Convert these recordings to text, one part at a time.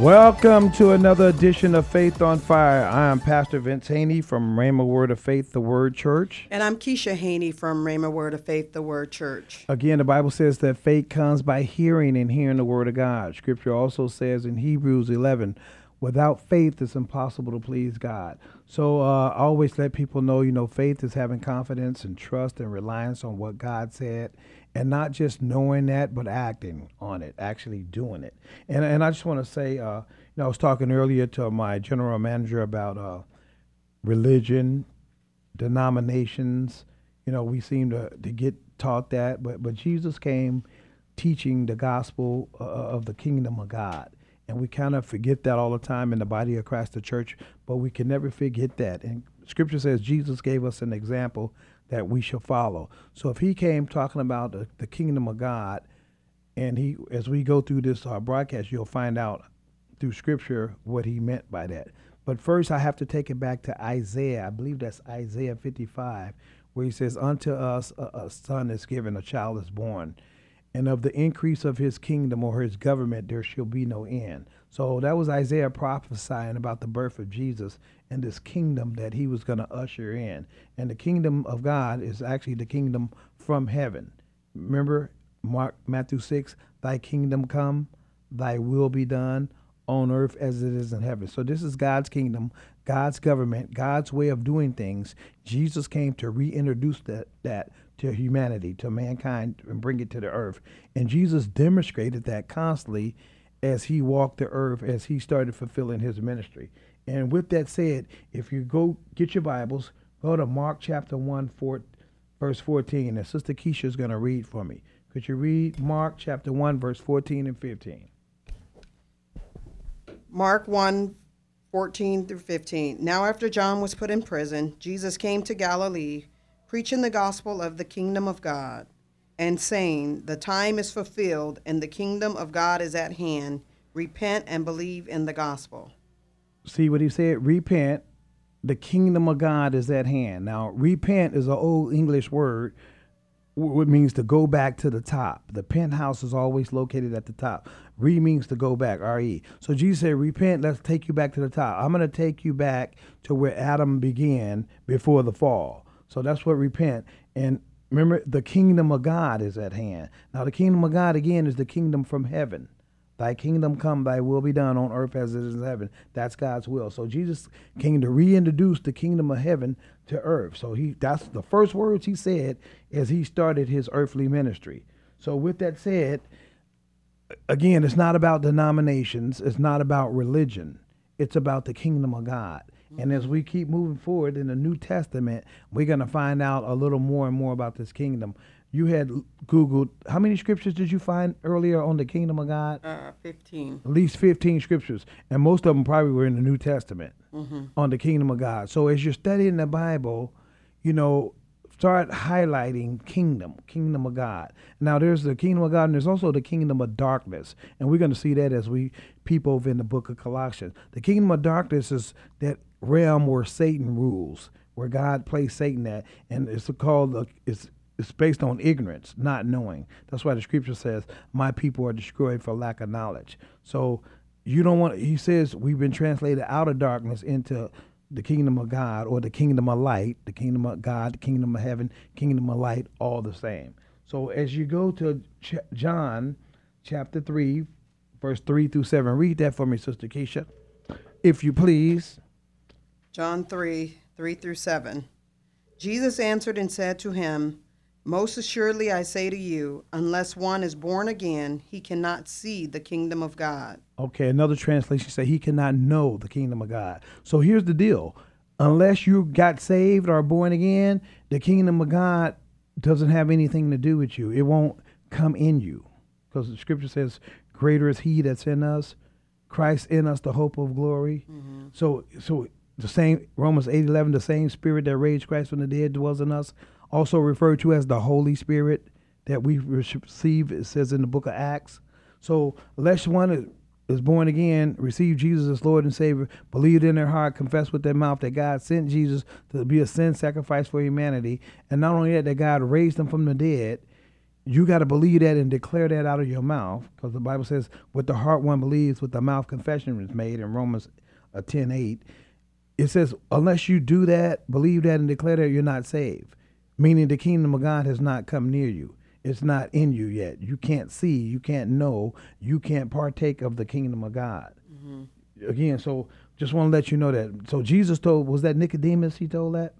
Welcome to another edition of Faith on Fire. I am Pastor Vince Haynie from Rhema Word of Faith, the Word Church. And I'm Keisha Haynie from Rhema Word of Faith, the Word Church. Again, the Bible says that faith comes by hearing and hearing the Word of God. Scripture also says in Hebrews 11, without faith, it's impossible to please God. So uh, I always let people know, you know, faith is having confidence and trust and reliance on what God said and not just knowing that, but acting on it, actually doing it. And and I just want to say, uh, you know, I was talking earlier to my general manager about uh, religion, denominations. You know, we seem to to get taught that, but but Jesus came teaching the gospel uh, of the kingdom of God. And we kind of forget that all the time in the body of Christ, the church, but we can never forget that. And scripture says Jesus gave us an example that we shall follow. So if he came talking about the, the kingdom of God, and he, as we go through this uh, broadcast, you'll find out through scripture what he meant by that. But first, I have to take it back to Isaiah. I believe that's Isaiah 55, where he says, Unto us a, a son is given, a child is born. And of the increase of his kingdom or his government, there shall be no end. So that was Isaiah prophesying about the birth of Jesus and this kingdom that he was going to usher in. And the kingdom of God is actually the kingdom from heaven. Remember Mark Matthew 6, thy kingdom come, thy will be done on earth as it is in heaven. So this is God's kingdom, God's government, God's way of doing things. Jesus came to reintroduce that that to humanity, to mankind and bring it to the earth. And Jesus demonstrated that constantly as he walked the earth as he started fulfilling his ministry. And with that said, if you go get your Bibles, go to Mark chapter 1, four, verse 14. And Sister Keisha is going to read for me. Could you read Mark chapter 1, verse 14 and 15? Mark 1 14 through 15. Now, after John was put in prison, Jesus came to Galilee, preaching the gospel of the kingdom of God, and saying, The time is fulfilled, and the kingdom of God is at hand. Repent and believe in the gospel see what he said? Repent. The kingdom of God is at hand. Now, repent is an old English word, which means to go back to the top. The penthouse is always located at the top. Re means to go back, R E. So Jesus said, Repent, let's take you back to the top. I'm going to take you back to where Adam began before the fall. So that's what repent. And remember, the kingdom of God is at hand. Now, the kingdom of God, again, is the kingdom from heaven. Thy kingdom come, thy will be done on earth as it is in heaven. That's God's will. So Jesus came to reintroduce the kingdom of heaven to earth. So he that's the first words he said as he started his earthly ministry. So with that said, again, it's not about denominations, it's not about religion. It's about the kingdom of God. And as we keep moving forward in the New Testament, we're going to find out a little more and more about this kingdom you had Googled how many scriptures did you find earlier on the kingdom of God? Uh, 15. At least 15 scriptures. And most of them probably were in the New Testament mm-hmm. on the kingdom of God. So as you're studying the Bible, you know, start highlighting kingdom, kingdom of God. Now there's the kingdom of God and there's also the kingdom of darkness. And we're going to see that as we peep over in the book of Colossians. The kingdom of darkness is that realm where Satan rules, where God plays Satan at. And it's called, it's it's based on ignorance, not knowing. That's why the scripture says, "My people are destroyed for lack of knowledge." So you don't want. He says we've been translated out of darkness into the kingdom of God or the kingdom of light, the kingdom of God, the kingdom of heaven, kingdom of light, all the same. So as you go to Ch- John chapter 3, verse 3 through 7, read that for me, Sister Keisha, if you please. John 3, 3 through 7. Jesus answered and said to him, most assuredly, I say to you, unless one is born again, he cannot see the kingdom of God. Okay, another translation say he cannot know the kingdom of God. So here's the deal: unless you got saved or born again, the kingdom of God doesn't have anything to do with you. It won't come in you. because the scripture says, "Greater is He that's in us, Christ in us, the hope of glory." Mm-hmm. So, so the same Romans eight eleven, the same Spirit that raised Christ from the dead dwells in us, also referred to as the Holy Spirit that we receive. It says in the book of Acts. So, unless one is, is born again, receive Jesus as Lord and Savior, believe in their heart, confess with their mouth that God sent Jesus to be a sin sacrifice for humanity, and not only that, that God raised him from the dead. You got to believe that and declare that out of your mouth, because the Bible says, "With the heart one believes, with the mouth confession is made." In Romans uh, 10, 8. It says, "Unless you do that, believe that, and declare that, you're not saved." Meaning, the kingdom of God has not come near you it's not in you yet. You can't see, you can't know, you can't partake of the kingdom of God. Mm-hmm. Again, so just want to let you know that. So Jesus told, was that Nicodemus? He told that.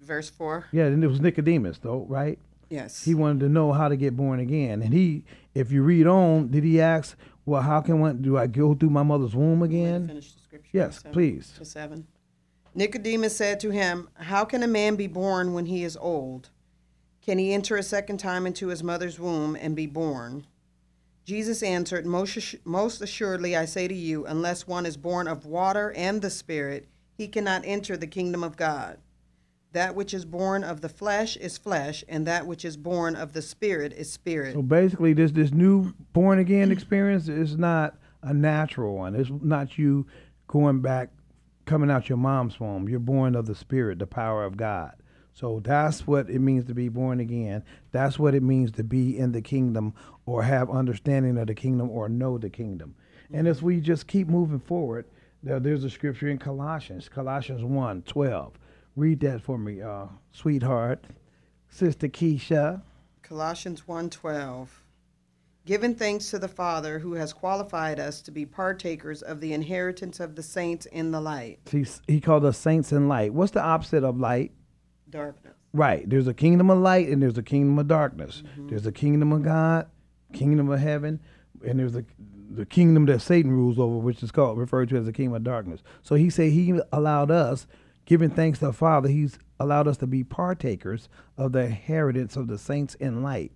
Verse four. Yeah, and it was Nicodemus, though, right? Yes. He wanted to know how to get born again, and he, if you read on, did he ask, well, how can one do I go through my mother's womb again? Finish the scripture. Yes, seven, please. To seven. Nicodemus said to him, How can a man be born when he is old? Can he enter a second time into his mother's womb and be born? Jesus answered, most, most assuredly I say to you, unless one is born of water and the Spirit, he cannot enter the kingdom of God. That which is born of the flesh is flesh, and that which is born of the Spirit is spirit. So basically, this this new born again experience is not a natural one. It's not you going back, coming out your mom's womb. You're born of the Spirit, the power of God. So that's what it means to be born again. That's what it means to be in the kingdom or have understanding of the kingdom or know the kingdom. And as we just keep moving forward, there, there's a scripture in Colossians, Colossians 1 12. Read that for me, uh, sweetheart. Sister Keisha. Colossians 1 12. Giving thanks to the Father who has qualified us to be partakers of the inheritance of the saints in the light. He, he called us saints in light. What's the opposite of light? darkness. Right. There's a kingdom of light and there's a kingdom of darkness. Mm-hmm. There's a kingdom of God, kingdom of heaven, and there's the the kingdom that Satan rules over, which is called referred to as the kingdom of darkness. So he said he allowed us, giving thanks to the Father, he's allowed us to be partakers of the inheritance of the saints in light.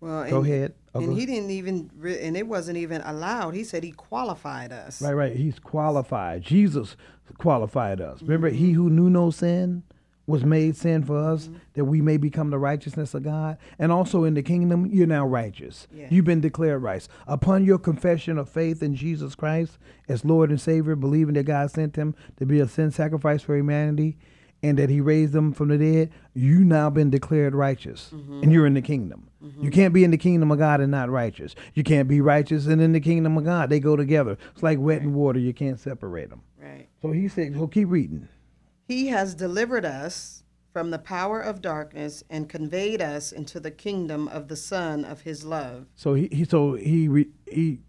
Well, go and, ahead. Oh, and go he didn't even, re- and it wasn't even allowed. He said he qualified us. Right, right. He's qualified. Jesus qualified us. Mm-hmm. Remember, he who knew no sin was made sin for us mm-hmm. that we may become the righteousness of God. And also in the kingdom, you're now righteous. Yeah. You've been declared righteous. Upon your confession of faith in Jesus Christ as Lord and Savior, believing that God sent him to be a sin sacrifice for humanity and that he raised them from the dead, you now been declared righteous mm-hmm. and you're in the kingdom. Mm-hmm. You can't be in the kingdom of God and not righteous. You can't be righteous and in the kingdom of God. They go together. It's like wet right. and water. You can't separate them. Right. So he said, so keep reading. He has delivered us from the power of darkness and conveyed us into the kingdom of the Son of His love. So he, he so he re, he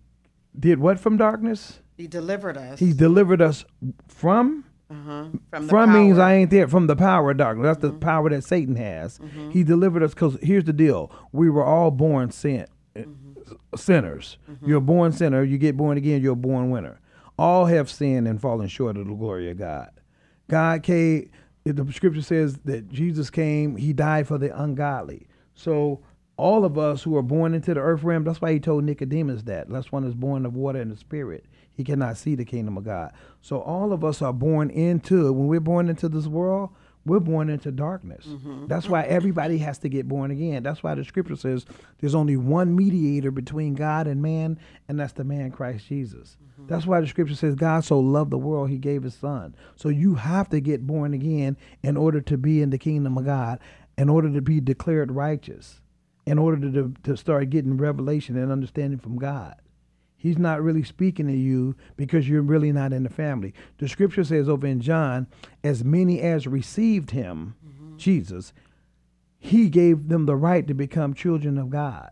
did what from darkness? He delivered us. He delivered us from. Uh-huh. From, from means I ain't there. From the power of darkness. That's mm-hmm. the power that Satan has. Mm-hmm. He delivered us because here's the deal: we were all born sin, mm-hmm. sinners. Mm-hmm. You're born sinner. You get born again. You're born winner. All have sinned and fallen short of the glory of God. God came, the scripture says that Jesus came, he died for the ungodly. So all of us who are born into the earth realm, that's why he told Nicodemus that. Unless one is born of water and the spirit. He cannot see the kingdom of God. So all of us are born into, it. when we're born into this world, we're born into darkness. Mm-hmm. That's why everybody has to get born again. That's why the scripture says there's only one mediator between God and man, and that's the man Christ Jesus. Mm-hmm. That's why the scripture says God so loved the world he gave his son. So you have to get born again in order to be in the kingdom of God, in order to be declared righteous, in order to, to start getting revelation and understanding from God. He's not really speaking to you because you're really not in the family. The scripture says over in John, as many as received him, mm-hmm. Jesus, he gave them the right to become children of God.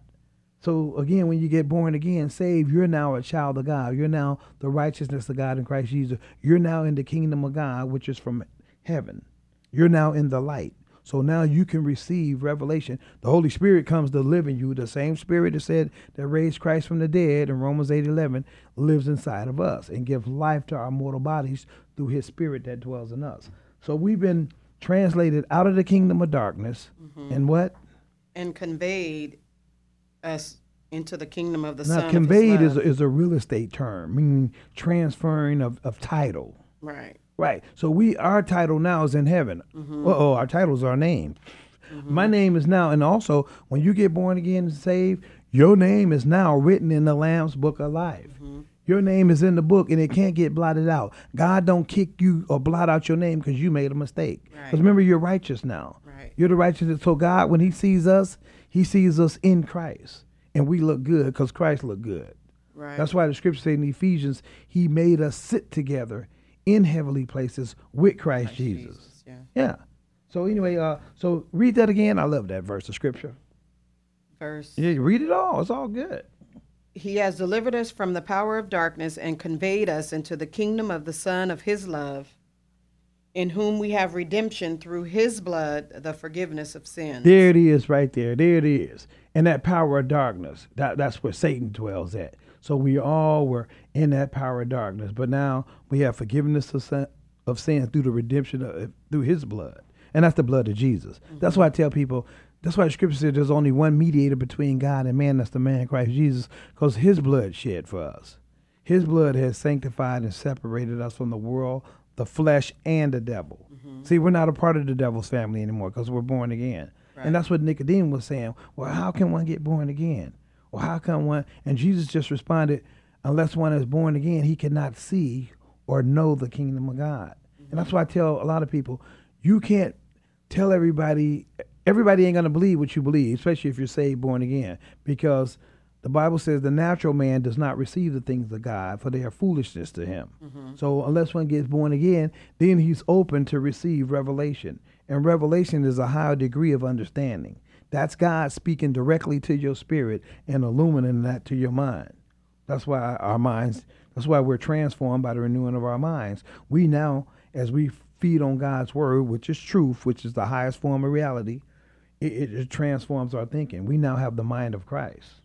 So again, when you get born again, saved, you're now a child of God. You're now the righteousness of God in Christ Jesus. You're now in the kingdom of God, which is from heaven. You're now in the light. So now you can receive revelation. The Holy Spirit comes to live in you. The same Spirit that said that raised Christ from the dead in Romans 8 11 lives inside of us and gives life to our mortal bodies through his Spirit that dwells in us. So we've been translated out of the kingdom of darkness mm-hmm. and what? And conveyed us into the kingdom of the now, Son. conveyed is a, is a real estate term, meaning transferring of, of title. right. Right. So we our title now is in heaven. Mm-hmm. Oh, our title's our name. My name is now, and also when you get born again and saved, your name is now written in the Lamb's book of life. Mm-hmm. Your name is in the book, and it can't get blotted out. God don't kick you or blot out your name because you made a mistake. Because Right. remember, you're righteous now. Right. You're the righteous. So God, when He sees us, He sees us in Christ, and we look good because Christ looked good. Right. That's why the scripture says in Ephesians, He made us sit together in heavenly places with Christ, Jesus. Jesus, yeah. Yeah. So anyway, uh, so read that again. I love that verse of scripture. Verse. Yeah, read it all. It's all good. He has delivered us from the power of darkness and conveyed us into the kingdom of the Son of his love, in whom we have redemption through his blood, the forgiveness of sins. There it is, right there. There it is. And that power of darkness, that, that's where Satan dwells at. So we all were in that power of darkness, but now we have forgiveness of sin, of sin through the redemption of through His blood, and that's the blood of Jesus. Mm-hmm. That's why I tell people. That's why the scripture says there's only one mediator between God and man. That's the man Christ Jesus, because His blood shed for us. His blood has sanctified and separated us from the world, the flesh, and the devil. Mm-hmm. See, we're not a part of the devil's family anymore because we're born again. And that's what Nicodemus was saying. Well, how can one get born again? Well, how can one? And Jesus just responded, unless one is born again, he cannot see or know the kingdom of God. And that's why I tell a lot of people, you can't tell everybody, everybody ain't going to believe what you believe, especially if you're saved, born again, because the Bible says the natural man does not receive the things of God, for they are foolishness to him. Mm-hmm. So unless one gets born again, then he's open to receive revelation. And revelation is a higher degree of understanding. That's God speaking directly to your spirit and illuminating that to your mind. That's why our minds, that's why we're transformed by the renewing of our minds. We now, as we feed on God's word, which is truth, which is the highest form of reality, it, it, it transforms our thinking. We now have the mind of Christ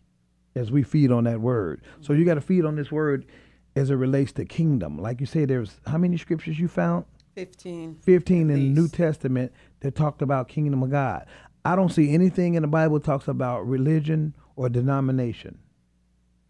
as we feed on that word. So you got to feed on this word as it relates to kingdom. Like you say, there's how many scriptures you found? 15. 15 in the New. Testament that talked about kingdom of God. I don't see anything in the Bible that talks about religion or denomination.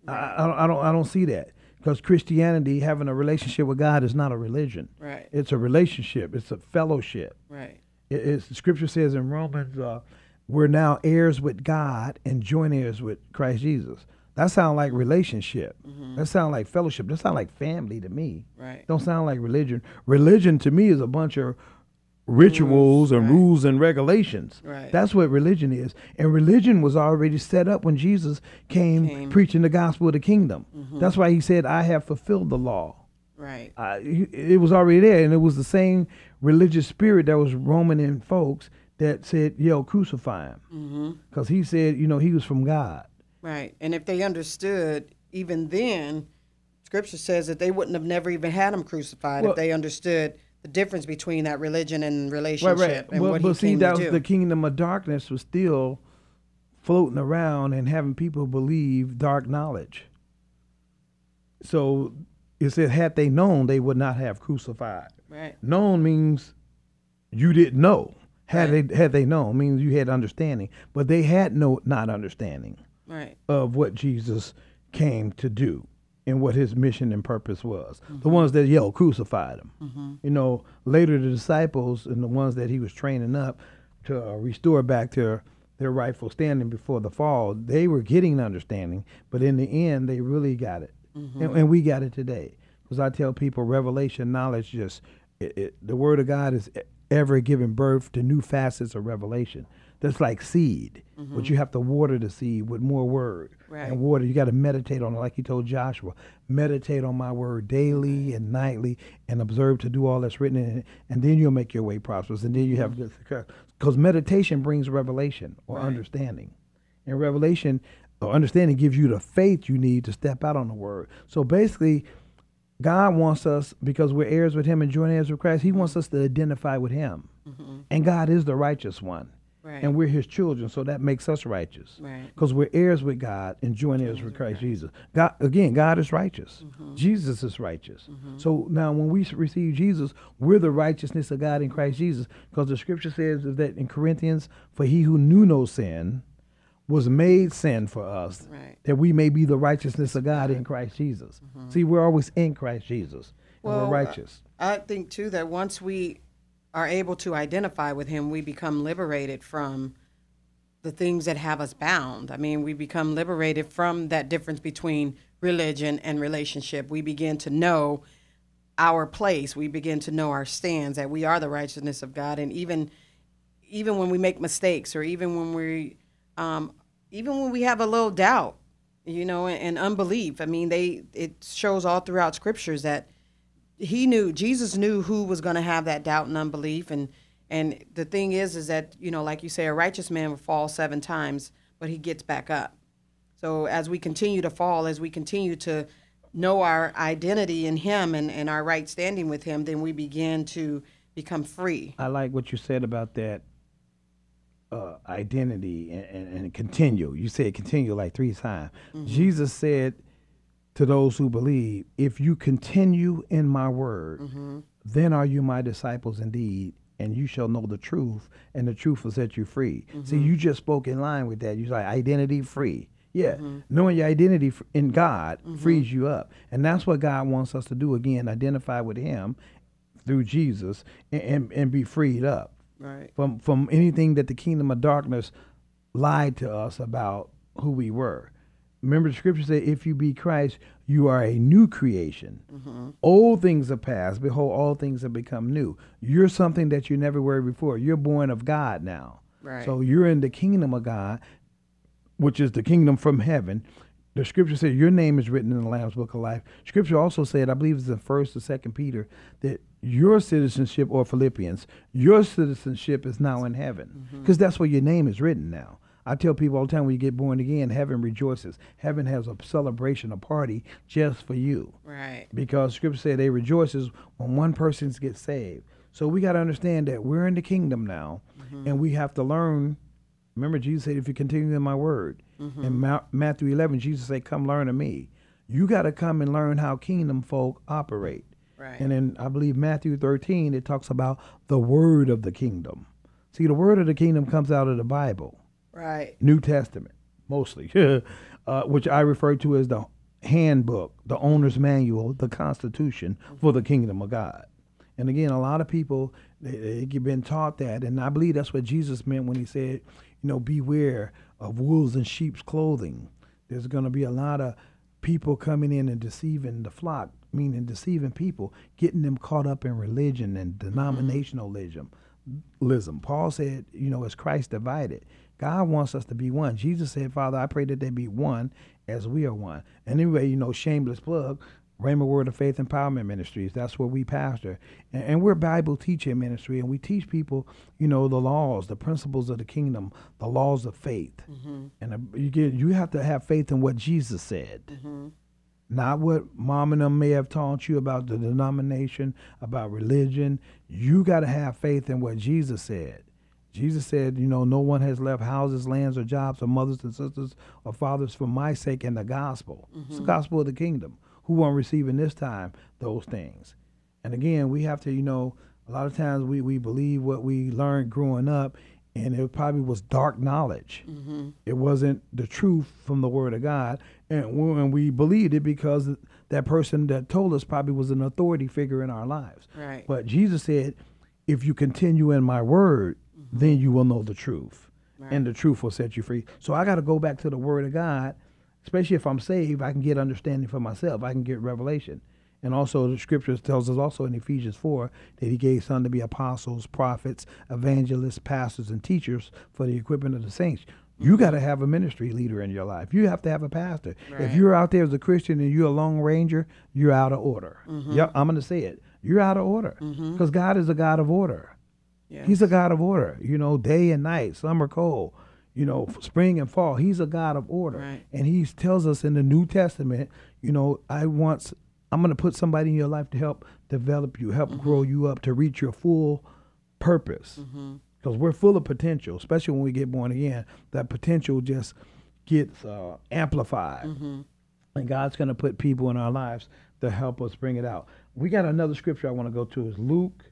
I, I, don't, I don't I don't see that because Christianity having a relationship with God is not a religion. Right. It's a relationship. It's a fellowship. Right. It, it's, the scripture says in Romans, uh, we're now heirs with God and joint heirs with Christ Jesus. That sounds like relationship. That sounds like fellowship. That sounds like family to me. Right. Don't sound like religion. Religion to me is a bunch of rituals and right. rules and regulations. Right. That's what religion is. And religion was already set up when Jesus came, Came. preaching the gospel of the kingdom. That's why he said, I have fulfilled the law. Right. Uh, it was already there, and it was the same religious spirit that was roaming in folks that said, "Yo, crucify him," because he said, you know, he was from God. Right. And if they understood, even then, Scripture says that they wouldn't have never even had him crucified Well- if they understood the difference between that religion and relationship right. and But, what but he see, came that to do. the kingdom of darkness was still floating around and having people believe dark knowledge. So it said, had they known, they would not have crucified. right. Known means you didn't know. Had Right. they had they known means you had understanding, but they had no not understanding Right. of what Jesus came to do and what his mission and purpose was. Mm-hmm. The ones that yelled crucified him. You know, later the disciples and the ones that he was training up to uh, restore back to their rightful standing before the fall, they were getting understanding, but in the end, they really got it, Mm-hmm. and, and we got it today. Because I tell people, revelation knowledge just it, it, the word of God is ever giving birth to new facets of revelation. That's like seed, but mm-hmm. you have to water the seed with more word Right. and water. You got to meditate on it, like he told Joshua. Meditate on my word daily and nightly, and observe to do all that's written in it, and then you'll make your way prosperous, and then you have mm-hmm. good success. Because meditation brings revelation or Right. understanding, and revelation or understanding gives you the faith you need to step out on the word. So basically, God wants us because we're heirs with Him and joint heirs with Christ. He wants us to identify with Him, mm-hmm. and God is the righteous one, Right. and we're His children, so that makes us righteous Right. because we're heirs with God and joint heirs with Christ Jesus. God again, God is righteous. Jesus is righteous. So now, when we receive Jesus, we're the righteousness of God in Christ Jesus, because the Scripture says that in Corinthians, "For he who knew no sin was made sin for us, Right. that we may be the righteousness of God in Christ Jesus. See, we're always in Christ Jesus, and Mm-hmm. Well, we're righteous. I think too that once we are able to identify with him, we become liberated from the things that have us bound. I mean, we become liberated from that difference between religion and relationship. We begin to know our place. We begin to know our stands that we are the righteousness of God, and even even when we make mistakes, or even when we um, even when we have a little doubt, you know, and, and unbelief. I mean, they it shows all throughout scriptures that he knew Jesus knew who was going to have that doubt and unbelief and and the thing is is that you know like you say a righteous man will fall seven times but he gets back up so as we continue to fall as we continue to know our identity in him and, and our right standing with him then we begin to become free I like what you said about that uh, identity and, and, and continue. You said continue like three times. Jesus said to those who believe, if you continue in my word, mm-hmm. then are you my disciples indeed, and you shall know the truth, and the truth will set you free. See, mm-hmm. you just spoke in line with that. You like identity free. Yeah, mm-hmm. knowing your identity in God frees you up, and that's what God wants us to do. Again, identify with Him through Jesus and, and, and be freed up right from from anything that the kingdom of darkness lied to us about who we were. Remember, the scripture said, "If you be Christ, you are a new creation. Mm-hmm. Old things are past; behold, all things have become new. You're something that you never were before. You're born of God now. Right. So you're in the kingdom of God, which is the kingdom from heaven. The scripture said your name is written in the Lamb's Book of Life. Scripture also said, I believe it's in First or Second Peter, that your citizenship or Philippians, your citizenship is now in heaven, mm-hmm. because that's where your name is written now. I tell people all the time when you get born again, heaven rejoices. Heaven has a celebration, a party just for you. Right. Because scripture said they rejoices when one person gets saved. So we got to understand that we're in the kingdom now mm-hmm. and we have to learn. Remember jesus said if you continue in my word. Mm-hmm. In Ma- matthew 11 jesus said come learn of me. You got to come and learn how kingdom folk operate. Right. And then i believe matthew 13 it talks about the word of the kingdom. See the word of the kingdom comes out of the bible right New Testament, mostly, uh, which I refer to as the handbook, the owner's manual, the constitution for the kingdom of God. And again, a lot of people they, they've been taught that, and I believe that's what Jesus meant when he said, you know, beware of wolves in sheep's clothing. There's going to be a lot of people coming in and deceiving the flock, meaning deceiving people, getting them caught up in religion and denominationalism. Lism. Paul said, you know, as Christ divided, God wants us to be one. Jesus said, Father, I pray that they be one as we are one. And anyway, you know, shameless plug, Rhema Word of Faith Empowerment Ministries. That's where we pastor. And, and we're Bible teaching ministry, and we teach people, you know, the laws, the principles of the kingdom, the laws of faith. And uh, you get, you have to have faith in what Jesus said not what mom and them may have taught you about the denomination, about religion. You got to have faith in what Jesus said. Jesus said, you know, no one has left houses, lands, or jobs, or mothers and sisters or fathers for my sake and the gospel. It's the mm-hmm. gospel of the kingdom. Who won't receive in this time those things? And again, we have to, you know, a lot of times we, we believe what we learned growing up, and it probably was dark knowledge. Mm-hmm. It wasn't the truth from the Word of God, and we, and we believed it because that person that told us probably was an authority figure in our lives. Right. But Jesus said, "If you continue in My Word, then you will know the truth, and the truth will set you free." So I got to go back to the Word of God, especially if I'm saved. I can get understanding for myself. I can get revelation. And also, the scriptures tells us also in Ephesians 4 that he gave some to be apostles, prophets, evangelists, pastors, and teachers for the equipment of the saints. You got to have a ministry leader in your life. You have to have a pastor. If you're out there as a Christian and you're a lone ranger, you're out of order. Mm-hmm. Yep, I'm going to say it. You're out of order mm-hmm. because God is a God of order. Yeah He's a God of order. You know, day and night, summer, cold. You know, spring and fall. He's a God of order, Right. and He tells us in the New Testament. You know, I want. I'm going to put somebody in your life to help develop you, help mm-hmm. grow you up to reach your full purpose. Mm-hmm. Because we're full of potential, especially when we get born again. That potential just gets uh, amplified, mm-hmm. and God's going to put people in our lives to help us bring it out. We got another scripture I want to go to is Luke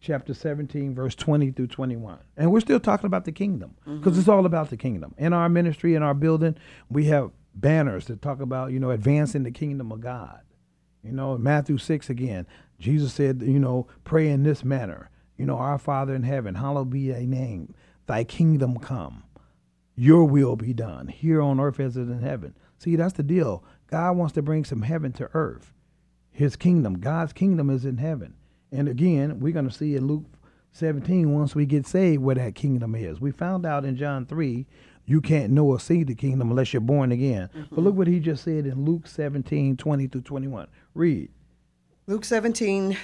chapter 17, verse 20 through 21. And we're still talking about the kingdom because it's mm-hmm. all about the kingdom. In our ministry, in our building, we have banners that talk about, you know, advancing the kingdom of God. You know, Matthew 6 again, Jesus said, you know, pray in this manner. You know, our Father in heaven, hallowed be thy name. Thy kingdom come. Your will be done here on earth as it is in heaven. See, that's the deal. God wants to bring some heaven to earth. His kingdom, God's kingdom is in heaven. And again, we're going to see in Luke 17 once we get saved where that kingdom is. We found out in John 3 you can't know or see the kingdom unless you're born again. Mm-hmm. But look what he just said in Luke 17 20 through 21. Read. Luke 17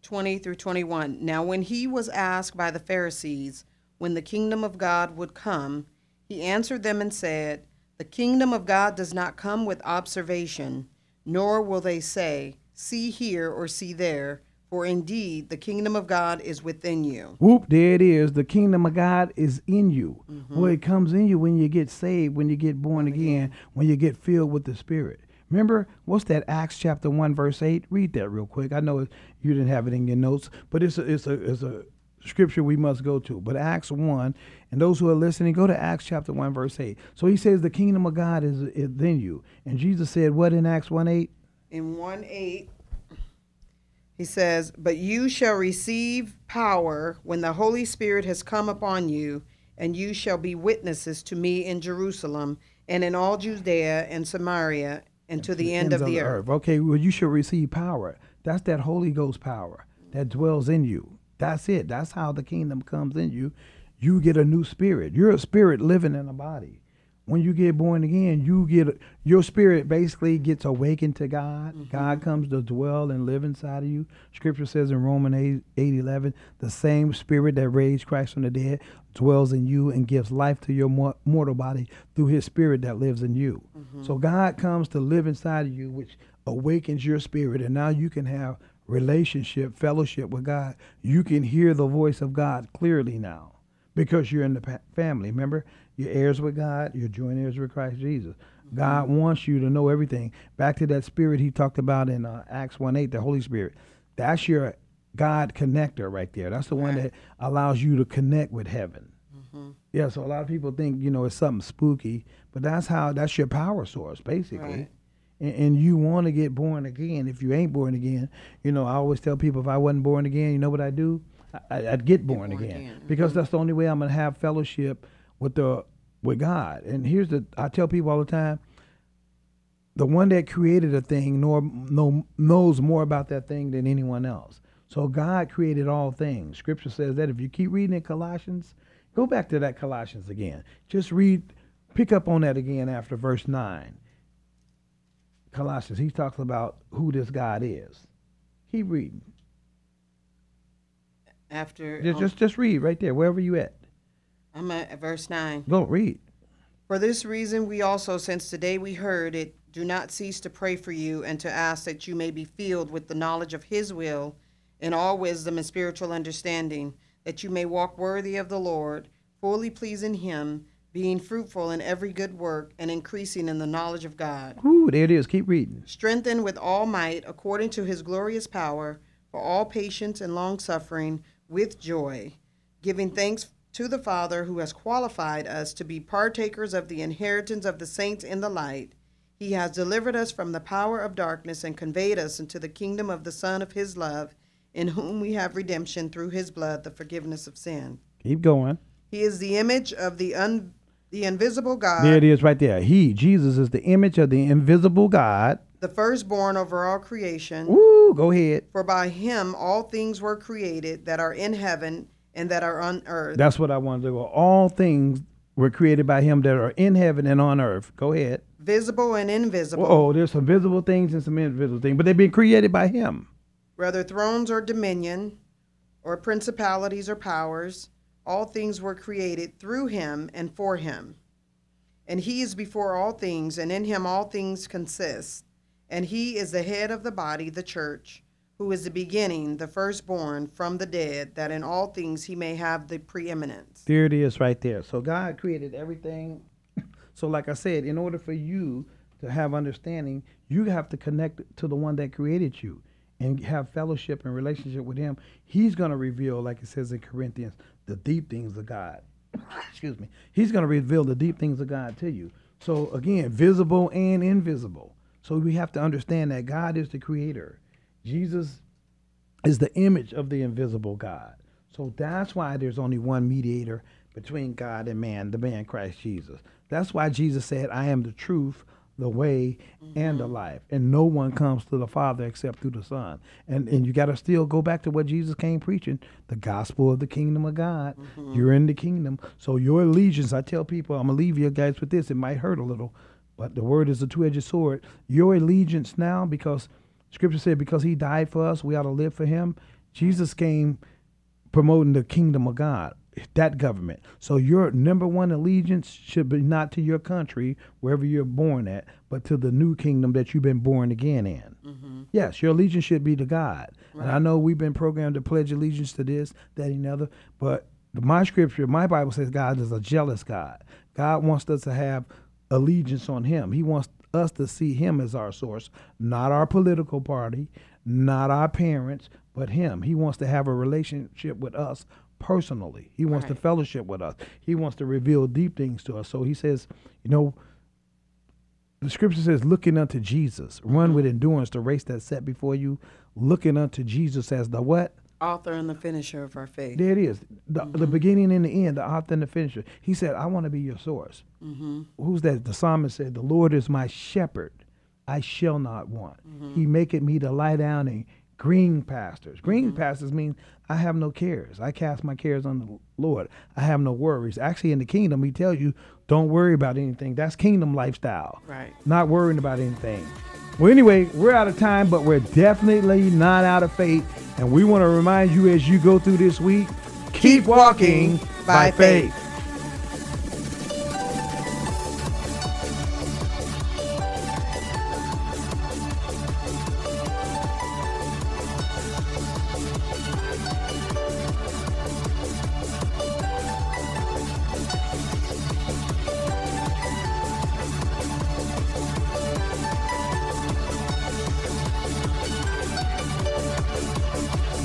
20 through 21. Now, when he was asked by the Pharisees when the kingdom of God would come, he answered them and said, The kingdom of God does not come with observation, nor will they say, See here or see there for indeed, the kingdom of God is within you. Whoop, there it is. The kingdom of God is in you. Mm-hmm. Well, it comes in you when you get saved, when you get born again, when you get filled with the Spirit. Remember, what's that? Acts chapter 1, verse 8? Read that real quick. I know you didn't have it in your notes, but it's a, it's a, it's a scripture we must go to. But Acts 1, and those who are listening, go to Acts chapter 1, verse 8. So he says, The kingdom of God is, within you. And Jesus said, What in Acts 1 8? In 1 8, he says, But you shall receive power when the Holy Spirit has come upon you, and you shall be witnesses to me in Jerusalem and in all Judea and Samaria and to the end of the, earth. earth. Okay, well, you shall receive power. That's that Holy Ghost power that dwells in you. That's it. That's how the kingdom comes in you. You get a new spirit. You're a spirit living in a body when you get born again, you get your spirit basically gets awakened to God. Mm-hmm. God comes to dwell and live inside of you. Scripture says in Romans 8, 8 11, the same spirit that raised Christ from the dead dwells in you and gives life to your mortal body through his spirit that lives in you. Mm-hmm. So God comes to live inside of you, which awakens your spirit, and now you can have relationship, fellowship with God. You can hear the voice of God clearly now because you're in the family. Remember, you're heirs with God. You're joint heirs with Christ Jesus. God mm-hmm. wants you to know everything. Back to that spirit he talked about in uh, Acts 1 8, the Holy Spirit. That's your God connector right there. That's the one that allows you to connect with heaven. Mm-hmm. Yeah, so a lot of people think, you know, it's something spooky, but that's how, that's your power source, basically. Right. And, and, you want to get born again. If you ain't born again, you know, I always tell people if I wasn't born again, you know what I do? I, would get born, get born again, again. because mm-hmm. that's the only way I'm going to have fellowship with the with God. And here's the I tell people all the time, the one that created a thing nor, know, knows more about that thing than anyone else. So God created all things. Scripture says that if you keep reading in Colossians, go back to that Colossians again. Just read, pick up on that again after verse 9. Colossians, he's talking about who this God is. Keep reading. After just, um, just just read right there, wherever you at. I'm at verse 9. Go read. For this reason, we also, since the day we heard it, do not cease to pray for you and to ask that you may be filled with the knowledge of His will in all wisdom and spiritual understanding, that you may walk worthy of the Lord, fully pleasing Him, being fruitful in every good work and increasing in the knowledge of God. Ooh, there it is. Keep reading. Strengthened with all might according to His glorious power for all patience and long suffering with joy, giving thanks to the Father who has qualified us to be partakers of the inheritance of the saints in the light. He has delivered us from the power of darkness and conveyed us into the kingdom of the Son of his love, in whom we have redemption through his blood, the forgiveness of sin. Keep going. He is the image of the un, the invisible God. There it is right there. He, Jesus, is the image of the invisible God. The firstborn over all creation. Woo, go ahead. For by him all things were created that are in heaven and that are on earth. That's what I wanted to go. All things were created by him that are in heaven and on earth. Go ahead. Visible and invisible. Oh, there's some visible things and some invisible things, but they've been created by him. Whether thrones or dominion, or principalities or powers, all things were created through him and for him. And he is before all things, and in him all things consist. And he is the head of the body, the church who is the beginning, the firstborn from the dead, that in all things he may have the preeminence. There it is right there. So God created everything. so, like I said, in order for you to have understanding, you have to connect to the one that created you. and have fellowship and relationship with him, he's going to reveal, like it says in Corinthians, the deep things of God. Excuse me. He's going to reveal the deep things of God to you. So again, visible and invisible. So we have to understand that God is the creator. Jesus is the image of the invisible God. So that's why there's only one mediator between God and man, the man Christ Jesus. That's why Jesus said, I am the truth, the way, mm-hmm. and the mm-hmm. life. And no one comes to the Father except through the Son. And and you gotta still go back to what Jesus came preaching, the gospel of the kingdom of God. Mm-hmm. You're in the kingdom. So your allegiance, I tell people, I'm gonna leave you guys with this. It might hurt a little, but the word is a two edged sword. Your allegiance now, because scripture said, because he died for us, we ought to live for him. Jesus came promoting the kingdom of God that government. So your number one allegiance should be not to your country, wherever you're born at, but to the new kingdom that you've been born again in. Mm-hmm. Yes, your allegiance should be to God. Right. And I know we've been programmed to pledge allegiance to this, that, and other, but my scripture, my Bible says God is a jealous God. God wants us to have allegiance on Him. He wants us to see Him as our source, not our political party, not our parents, but Him. He wants to have a relationship with us personally. He wants right. to fellowship with us. He wants to reveal deep things to us. So he says, you know, the scripture says, looking unto Jesus, run with mm-hmm. endurance the race that's set before you, looking unto Jesus as the what? Author and the finisher of our faith. There it is. The, mm-hmm. the beginning and the end, the author and the finisher. He said, I want to be your source. Mm-hmm. Who's that? The psalmist said, The Lord is my shepherd. I shall not want. Mm-hmm. He maketh me to lie down in green pastures. Green mm-hmm. pastures means I have no cares. I cast my cares on the Lord. I have no worries. Actually, in the kingdom, He tells you, don't worry about anything. That's kingdom lifestyle. Right. Not worrying about anything. Well, anyway, we're out of time, but we're definitely not out of faith. And we want to remind you as you go through this week keep, walking, by, faith.